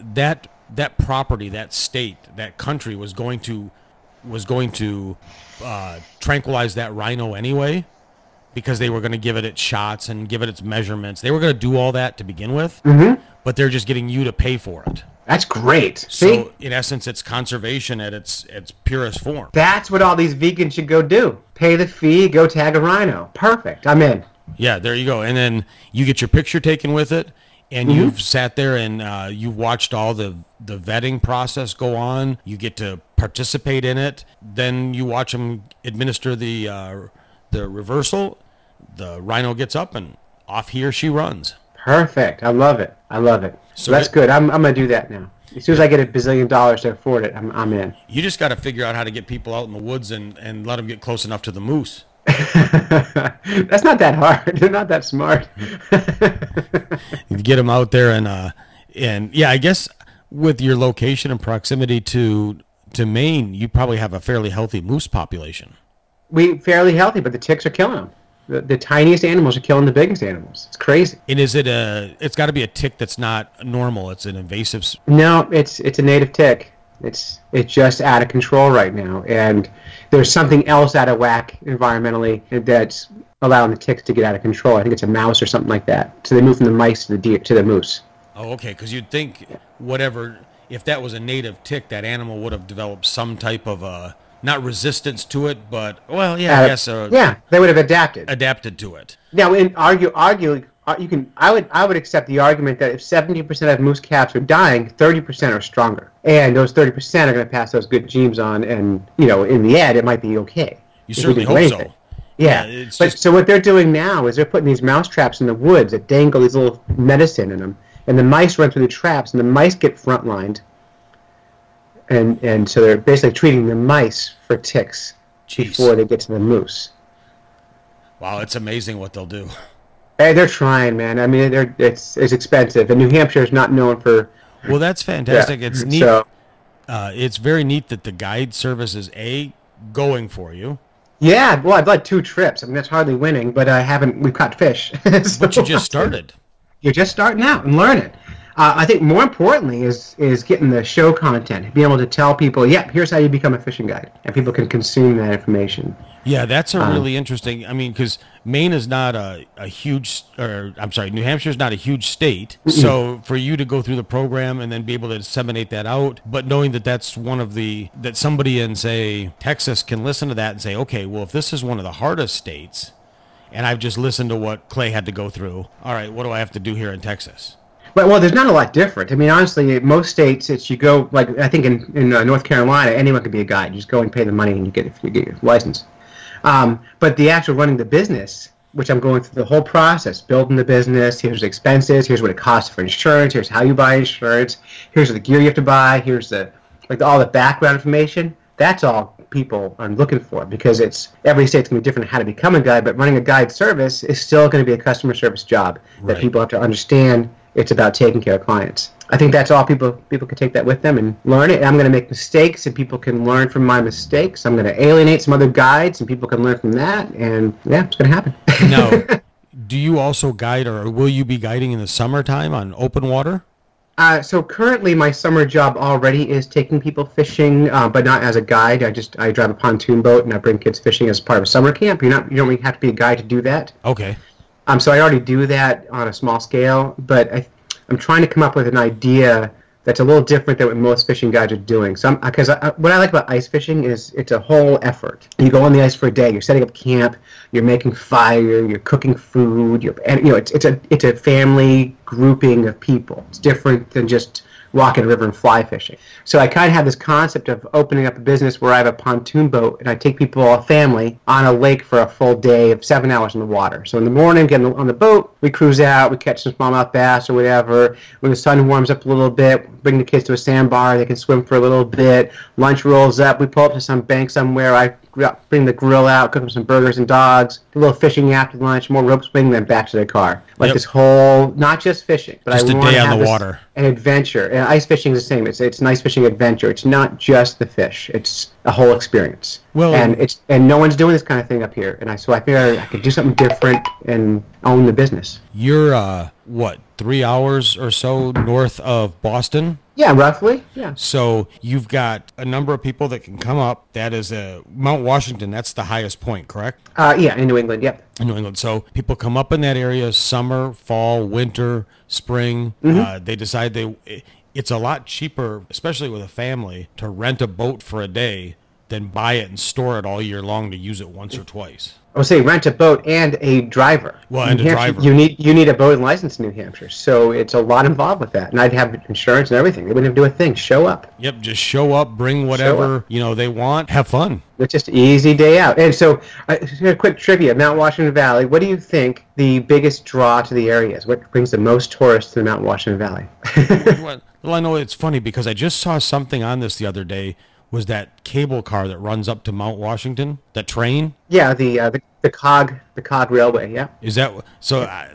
that that property, that state, that country was going to was going to uh, tranquilize that rhino anyway because they were going to give it its shots and give it its measurements. They were going to do all that to begin with, mm-hmm. but they're just getting you to pay for it. That's great. See, So in essence, it's conservation at its its purest form. that's what all these vegans should go do. Pay the fee, go tag a rhino. Perfect. I'm in. Yeah, there you go. And then you get your picture taken with it, and Mm-hmm. you've sat there and uh, you've watched all the the vetting process go on. You get to participate in it. Then you watch them administer the uh, the reversal. The rhino gets up and off he or she runs. Perfect. I love it. I love it. So So that's it- good. I'm, I'm gonna do that now. As soon as I get a bazillion dollars to afford it, I'm, I'm in. You just got to figure out how to get people out in the woods and and let them get close enough to the moose. that's not that hard. They're not that smart. get them out there and uh and yeah i guess with your location and proximity to to maine you probably have a fairly healthy moose population we fairly healthy, but the ticks are killing them. The, the tiniest animals are killing the biggest animals. It's crazy. and is it a it's got to be a tick that's not normal it's an invasive No, it's it's a native tick. It's it's just out of control right now, and there's something else out of whack environmentally that's allowing the ticks to get out of control. I think it's a mouse or something like that. So they move from the mice to the deer to the moose. oh okay because you'd think whatever if that was a native tick that animal would have developed some type of uh not resistance to it but well yeah i guess uh, yeah, they would have adapted. adapted to it Now, in argue, argue, uh, you can. I would, I would accept the argument that if seventy percent of moose calves are dying, thirty percent are stronger, and those thirty percent are going to pass those good genes on, and you know, in the end, it might be okay. you certainly hope anything. so Yeah, Yeah, but just- so what they're doing now is they're putting these mouse traps in the woods that dangle these little medicine in them, and the mice run through the traps, and the mice get frontlined, and and so they're basically treating the mice for ticks Jeez. before they get to the moose. wow it's amazing what they'll do Hey, they're trying, man. I mean, they're it's it's expensive, and New Hampshire is not known for. well that's fantastic it's neat So uh, it's very neat that the guide service is a going for you, yeah, well, I've led two trips. I mean, that's hardly winning, but I haven't. We've caught fish. but you just started. You're just starting out and learning. Uh, I think more importantly is is getting the show content, being able to tell people, "Yep, here's how you become a fishing guide," and people can consume that information. Yeah, that's a really interesting. I mean, because Maine is not a, a huge, or I'm sorry, New Hampshire is not a huge state. So for you to go through the program and then be able to disseminate that out, but knowing that that's one of the that somebody in say Texas can listen to that and say, okay, well, if this is one of the hardest states, and I've just listened to what Clay had to go through, all right, what do I have to do here in Texas? But well, there's not a lot different. I mean, honestly, most states, it's you go like I think in in uh, North Carolina, anyone can be a guide. You just go and pay the money, and you get you get your license. Um, but the actual running the business, which I'm going through the whole process, building the business. Here's the expenses. Here's what it costs for insurance. Here's how you buy insurance. Here's the gear you have to buy. Here's the like all the background information. That's all people are looking for because it's every state's going to be different how to become a guide. But running a guide service is still going to be a customer service job that people have to understand. It's about taking care of clients. I think that's all people people can take that with them and learn it. And I'm going to make mistakes, and people can learn from my mistakes. I'm going to alienate some other guides, and people can learn from that. And yeah, it's going to happen. Now, do you also guide, or will you be guiding in the summertime on open water? Uh, so currently, my summer job already is taking people fishing, uh, but not as a guide. I just I drive a pontoon boat and I bring kids fishing as part of a summer camp. You're not you don't really have to be a guide to do that. Okay. Um, so I already do that on a small scale, but I, I'm trying to come up with an idea that's a little different than what most fishing guides are doing. So, because I, I, what I like about ice fishing is it's a whole effort. You go on the ice for a day. You're setting up camp. You're making fire. You're cooking food. You're, and you know, it's it's a it's a family grouping of people. It's different than just a river and fly fishing. So I kind of have this concept of opening up a business where I have a pontoon boat and I take people, a family, on a lake for a full day of seven hours in the water. So in the morning, get on the- boat, we cruise out, we catch some smallmouth bass or whatever. When the sun warms up a little bit, bring the kids to a sandbar, they can swim for a little bit. Lunch rolls up, we pull up to some bank somewhere, I bring the grill out, cook them some burgers and dogs, do a little fishing after lunch, more rope swing, then back to the car. Like Yep. this whole, not just fishing, but Just I a want day to on have this- water. An adventure. And ice fishing is the same. It's it's an ice fishing adventure. It's not just the fish. It's a whole experience. Well- and it's and no one's doing this kind of thing up here. And I so I figured I could do something different and own the business. You're uh what three hours or so north of Boston. Yeah, roughly. Yeah. So you've got a number of people that can come up. That is a Mount Washington. That's the highest point, correct? Uh, yeah, in New England. Yep. in New England. So people come up in that area summer, fall, winter, spring. Mm-hmm. Uh, they decide they. It's a lot cheaper, especially with a family, to rent a boat for a day than buy it and store it all year long to use it once or twice. I would say rent a boat and a driver. Well, New and a Hampshire, driver. You need you need a boat and license in New Hampshire, so it's a lot involved with that. And I'd have insurance and everything. They wouldn't have to do a thing. Show up. Yep, just show up, bring whatever you know they want, have fun. It's just an easy day out. And so, uh, a quick trivia: Mount Washington Valley. What do you think the biggest draw to the area is? What brings the most tourists to the Mount Washington Valley? Well, I know it's funny because I just saw something on this the other day. Was that cable car that runs up to Mount Washington? That train? yeah, the, uh, the the cog the cog railway. Yeah. Is that so? Uh,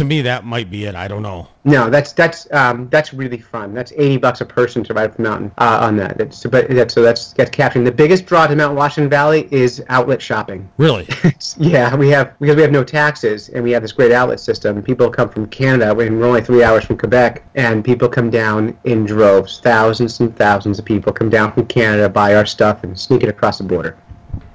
to me, that might be it. I don't know. No, that's that's um, that's really fun. That's eighty bucks a person to ride up the mountain uh, on that. It's, but that's so that's that's capturing the biggest draw to Mount Washington Valley is outlet shopping. Really? yeah, we have because we have no taxes and we have this great outlet system. People come from Canada. We're we're only three hours from Quebec, and people come down in droves. Thousands and thousands of people come down from Canada, buy our stuff, and sneak it across the border.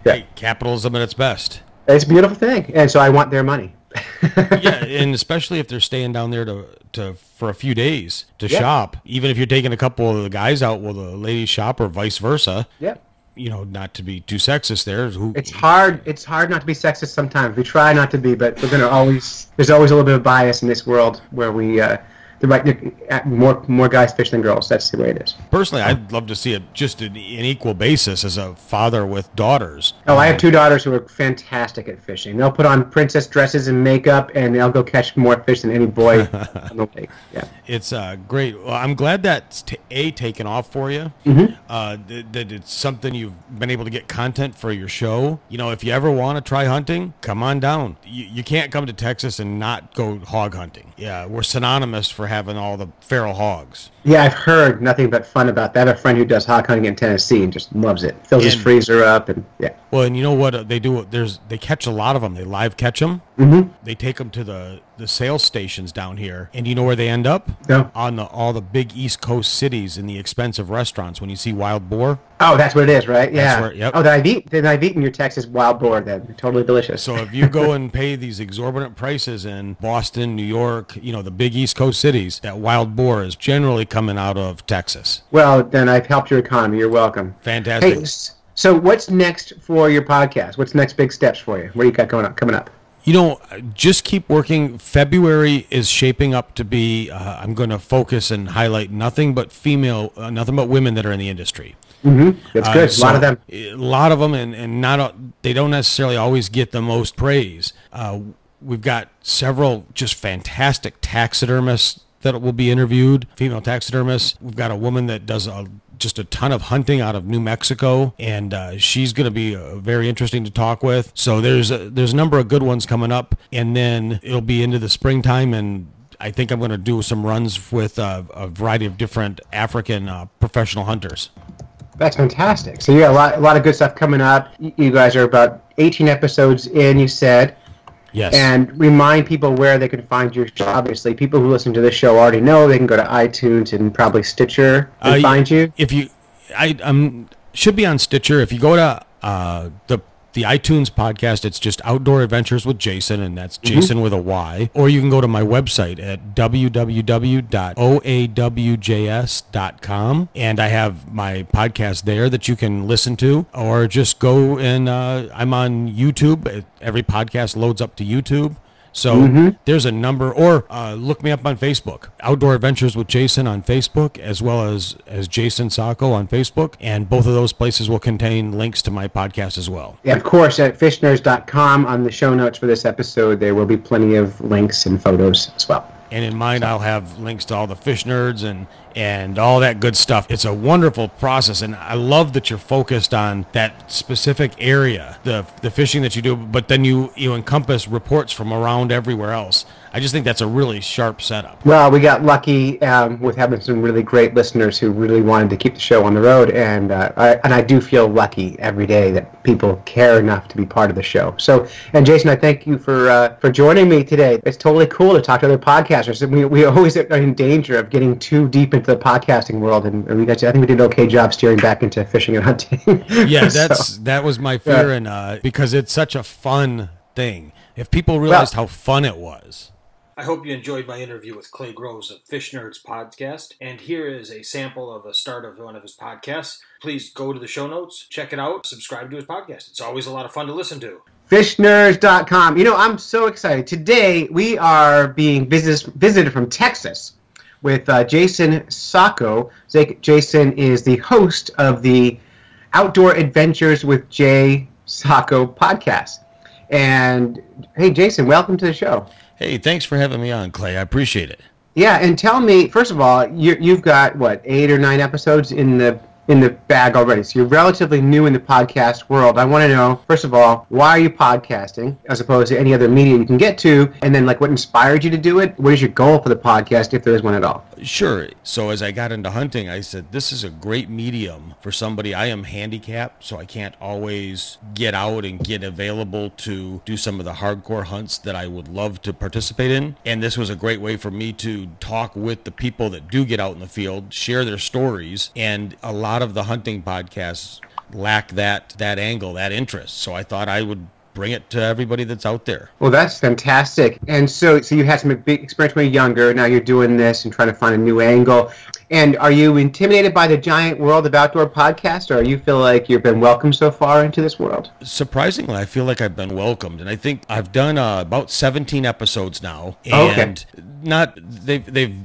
Yeah. Hey, capitalism at its best. It's a beautiful thing, and so I want their money. yeah, and especially if they're staying down there to to for a few days to Yeah. shop. Even if you're taking a couple of the guys out with a lady shop or vice versa. Yeah. You know, not to be too sexist there. Who It's hard. It's hard not to be sexist sometimes. We try not to be, but we're gonna always. There's always a little bit of bias in this world where we. Uh, the right, more more guys fish than girls. That's the way it is. personally, I'd love to see it just an, an equal basis as a father with daughters. Oh, I have two daughters who are fantastic at fishing. They'll put on princess dresses and makeup, and they'll go catch more fish than any boy on the lake. Yeah. It's uh, great. Well, I'm glad that's t- a taken off for you. Mm-hmm. Uh, th- that it's something you've been able to get content for your show. You know, if you ever want to try hunting, come on down. You, you can't come to Texas and not go hog hunting. Yeah, we're synonymous for having all the feral hogs. Yeah, I've heard nothing but fun about that. I have a friend who does hog hunting in Tennessee and just loves it. Fills his freezer up, and yeah. Well, and you know what they do? There's they catch a lot of them. They live catch them. Mm-hmm. They take them to the the sales stations down here, and you know where they end up? No. On the all the big East Coast cities in the expensive restaurants. When you see wild boar, Oh, that's what it is, right? Yeah. where- yep. Oh, then I've eaten. Then I've eaten your Texas wild boar. Then totally delicious. So if you go and pay these exorbitant prices in Boston, New York, you know, the big East Coast cities, that wild boar is generally coming out of Texas. well, then I've helped your economy. You're welcome. Fantastic. Hey, so what's next for your podcast? What's next big steps for you? What do you got going up coming up? You know, just keep working. February is shaping up to be, uh, I'm going to focus and highlight nothing but female, uh, nothing but women that are in the industry. Mm-hmm. That's Uh, good. a lot of them. A lot of them, and, and not they don't necessarily always get the most praise. Uh, we've got several just fantastic taxidermists that will be interviewed, female taxidermists. We've got a woman that does a, just a ton of hunting out of New Mexico, and uh, she's going to be uh, very interesting to talk with. So there's a, there's a number of good ones coming up, and then it'll be into the springtime and. I think I'm going to do some runs with uh, a variety of different African uh, professional hunters. That's fantastic. So you got a lot, a lot of good stuff coming up. You guys are about 18 episodes in. You said. Yes. and remind people where they can find your show. Obviously, people who listen to this show already know they can go to iTunes and probably Stitcher and Uh, find you. If you, I um should be on Stitcher. If you go to uh the the iTunes podcast, it's just Outdoor Adventures with Jason, and that's Mm-hmm. Jason with a Y. Or you can go to my website at www.oawjs.com, and I have my podcast there that you can listen to. Or just go and uh, I'm on YouTube. Every podcast loads up to YouTube. So Mm-hmm. there's a number, or uh, look me up on Facebook, Outdoor Adventures with Jason on Facebook, as well as as Jason Sacco on Facebook, and both of those places will contain links to my podcast as well. Yeah, of course, at fishnerds.com on the show notes for this episode, there will be plenty of links and photos as well. And in mine, I'll have links to all the fish nerds and and all that good stuff. It's a wonderful process, and I love that you're focused on that specific area, the the fishing that you do, but then you you encompass reports from around everywhere else. I just think that's a really sharp setup. Well, we got lucky um, with having some really great listeners who really wanted to keep the show on the road, and uh, I, and I do feel lucky every day that people care enough to be part of the show. So, and Jason, I thank you for uh, for joining me today. It's totally cool to talk to other podcasters. We, we always are in danger of getting too deep into the podcasting world, and, we got. To, I think we did an okay job steering back into fishing and hunting. yeah, that's so, that was my fear, yeah. and uh, because it's such a fun thing. If people realized well, how fun it was. I hope you enjoyed my interview with Clay Groves of Fish Nerds Podcast. And here is a sample of a start of one of his podcasts. Please go to the show notes, check it out, subscribe to his podcast. It's always a lot of fun to listen to. FishNerds.com. You know, I'm so excited. Today we are being visit- visited from Texas with uh, Jason Sacco. Jason is the host of the Outdoor Adventures with Jay Sacco podcast. And hey, Jason, welcome to the show. Hey, thanks for having me on, Clay. I appreciate it. Yeah, and tell me first of all, you, you've got what eight or nine episodes in the in the bag already. So you're relatively new in the podcast world. I want to know, first of all, why are you podcasting as opposed to any other media you can get to? And then, like, what inspired you to do it? What is your goal for the podcast, if there is one at all? Sure. So as I got into hunting, I said, this is a great medium for somebody. I am handicapped, so I can't always get out and get available to do some of the hardcore hunts that I would love to participate in. And this was a great way for me to talk with the people that do get out in the field, share their stories, and allow lot of the hunting podcasts lack that that angle, that interest. So I thought I would bring it to everybody that's out there. Well, that's fantastic. And so, so you had some big experience when you were younger. Now you're doing this and trying to find a new angle. And are you intimidated by the giant world of outdoor podcasts, or you feel like you've been welcomed so far into this world? Surprisingly, I feel like I've been welcomed, and I think I've done uh, about 17 episodes now, and okay. not they've they've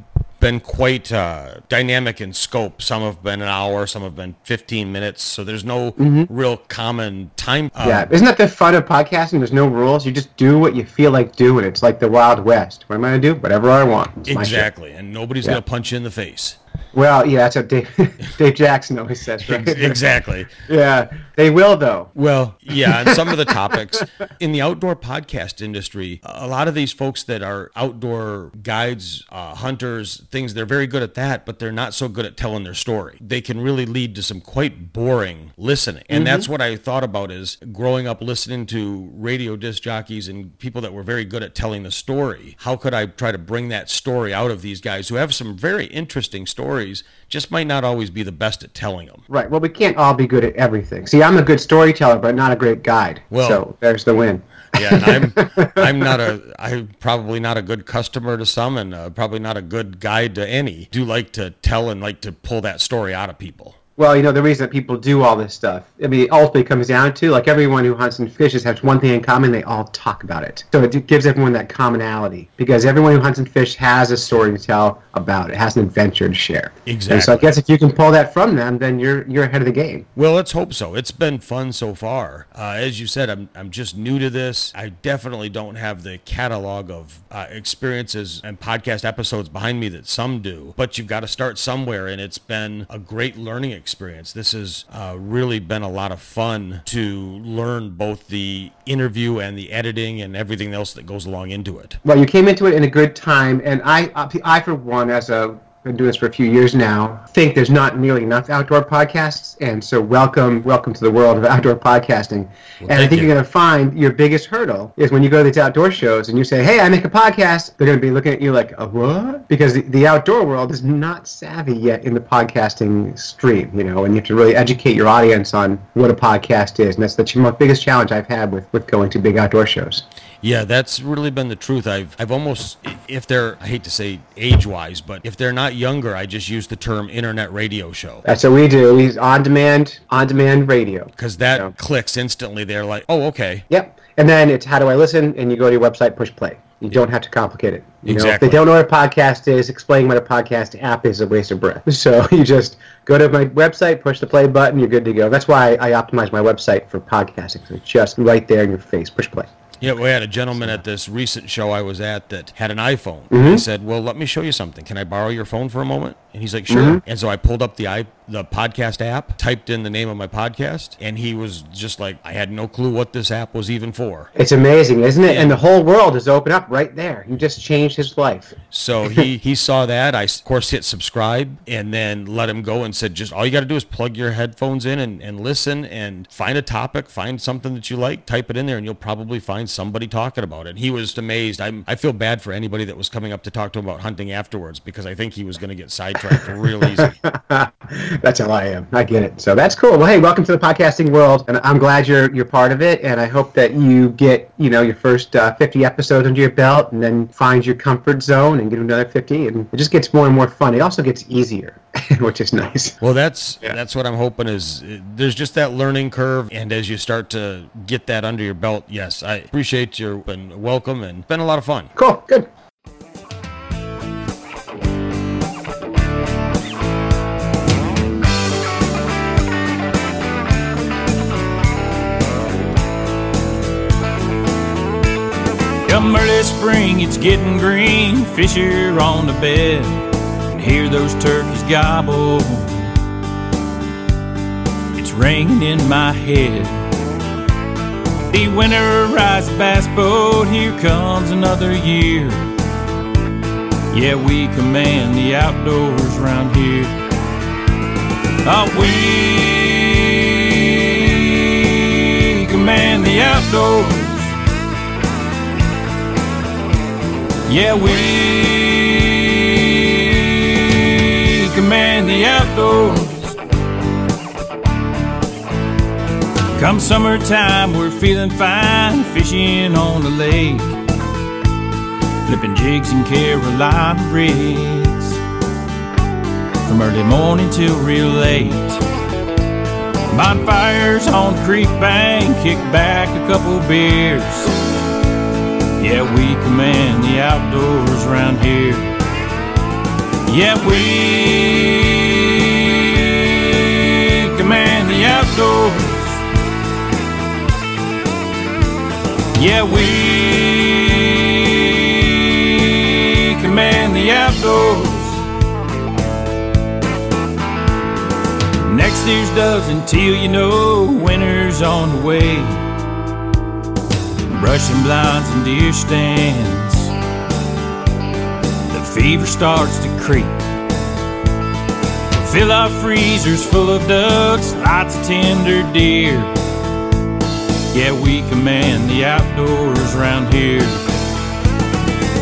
been quite uh, dynamic in scope. Some have been an hour, some have been 15 minutes. So there's no mm-hmm. real common time. Uh, yeah, isn't that the fun of podcasting? There's no rules. You just do what you feel like doing. It's like the Wild West. What am I going to do? Whatever I want. It's exactly. And nobody's yeah. going to punch you in the face. Well, yeah, that's what Dave, Dave Jackson always says, right? exactly. yeah, they will though. Well, yeah, and some of the topics in the outdoor podcast industry, a lot of these folks that are outdoor guides, uh, hunters, things, they're very good at that, but they're not so good at telling their story. They can really lead to some quite boring listening, and mm-hmm. that's what I thought about is growing up listening to radio disc jockeys and people that were very good at telling the story. How could I try to bring that story out of these guys who have some very interesting stories? Stories just might not always be the best at telling them. Right. Well, we can't all be good at everything. See, I'm a good storyteller, but not a great guide. Well, so there's the win. yeah, and I'm I'm not a I'm probably not a good customer to some, and uh, probably not a good guide to any. Do like to tell and like to pull that story out of people. Well, you know, the reason that people do all this stuff, I mean, it ultimately comes down to like everyone who hunts and fishes has one thing in common, they all talk about it. So it gives everyone that commonality because everyone who hunts and fish has a story to tell about it, has an adventure to share. Exactly. And so I guess if you can pull that from them, then you're you're ahead of the game. Well, let's hope so. It's been fun so far. Uh, as you said, I'm, I'm just new to this. I definitely don't have the catalog of uh, experiences and podcast episodes behind me that some do, but you've got to start somewhere, and it's been a great learning experience experience. This has uh, really been a lot of fun to learn both the interview and the editing and everything else that goes along into it. Well, you came into it in a good time, and I, I for one, as a been doing this for a few years now. Think there's not nearly enough outdoor podcasts, and so welcome, welcome to the world of outdoor podcasting. Well, and I think you. are going to find your biggest hurdle is when you go to these outdoor shows and you say, "Hey, I make a podcast." They're going to be looking at you like, "A what?" Because the, the outdoor world is not savvy yet in the podcasting stream, you know, and you have to really educate your audience on what a podcast is, and that's the biggest challenge I've had with with going to big outdoor shows. Yeah, that's really been the truth. I've I've almost if they're I hate to say age wise, but if they're not younger, I just use the term internet radio show. That's what we do. We on demand on demand radio. Because that so. clicks instantly. They're like, oh, okay. Yep. And then it's how do I listen? And you go to your website, push play. You don't have to complicate it. You exactly. know, if they don't know what a podcast is, explaining what a podcast app is a waste of breath. So you just go to my website, push the play button, you're good to go. That's why I optimize my website for podcasting. So it's just right there in your face, push play. Yeah, we had a gentleman at this recent show I was at that had an iPhone. He mm-hmm. said, "Well, let me show you something. Can I borrow your phone for a moment?" And he's like, "Sure." Mm-hmm. And so I pulled up the i the podcast app, typed in the name of my podcast, and he was just like, "I had no clue what this app was even for." It's amazing, isn't it? And the whole world is open up right there. You just changed his life. So he he saw that. I of course hit subscribe and then let him go and said, "Just all you got to do is plug your headphones in and, and listen and find a topic, find something that you like, type it in there, and you'll probably find somebody talking about it." He was amazed. I'm I feel bad for anybody that was coming up to talk to him about hunting afterwards because I think he was going to get sidetracked real easy. That's how I am. I get it. So that's cool. Well, hey, welcome to the podcasting world, and I'm glad you're you're part of it. And I hope that you get you know your first uh, 50 episodes under your belt, and then find your comfort zone and get another 50, and it just gets more and more fun. It also gets easier, which is nice. Well, that's that's what I'm hoping is uh, there's just that learning curve, and as you start to get that under your belt, yes, I appreciate your and welcome, and it's been a lot of fun. Cool. Good. Come early spring, it's getting green. Fish are on the bed, and hear those turkeys gobble. It's ringing in my head. The winterized bass boat, here comes another year. Yeah, we command the outdoors round here. Oh, we command the outdoors. Yeah, we command the outdoors. Come summertime, we're feeling fine, fishing on the lake, flipping jigs in Carolina rigs from early morning till real late. Bonfires on the creek bank, kick back a couple beers. Yeah, we command the outdoors around here. Yeah, we command the outdoors. Yeah, we command the outdoors. Next year's doesn't till you know winter's on the way brushing blinds and deer stands. The fever starts to creep. Fill our freezers full of ducks, lots of tender deer. Yeah, we command the outdoors around here.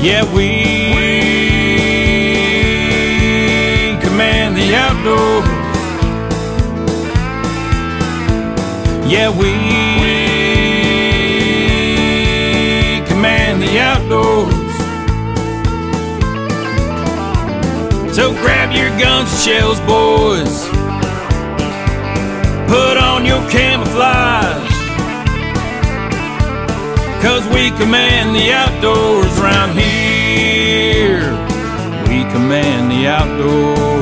Yeah, we command the outdoors. Yeah, we So grab your guns and shells, boys. Put on your camouflage. Cause we command the outdoors here. We command the outdoors.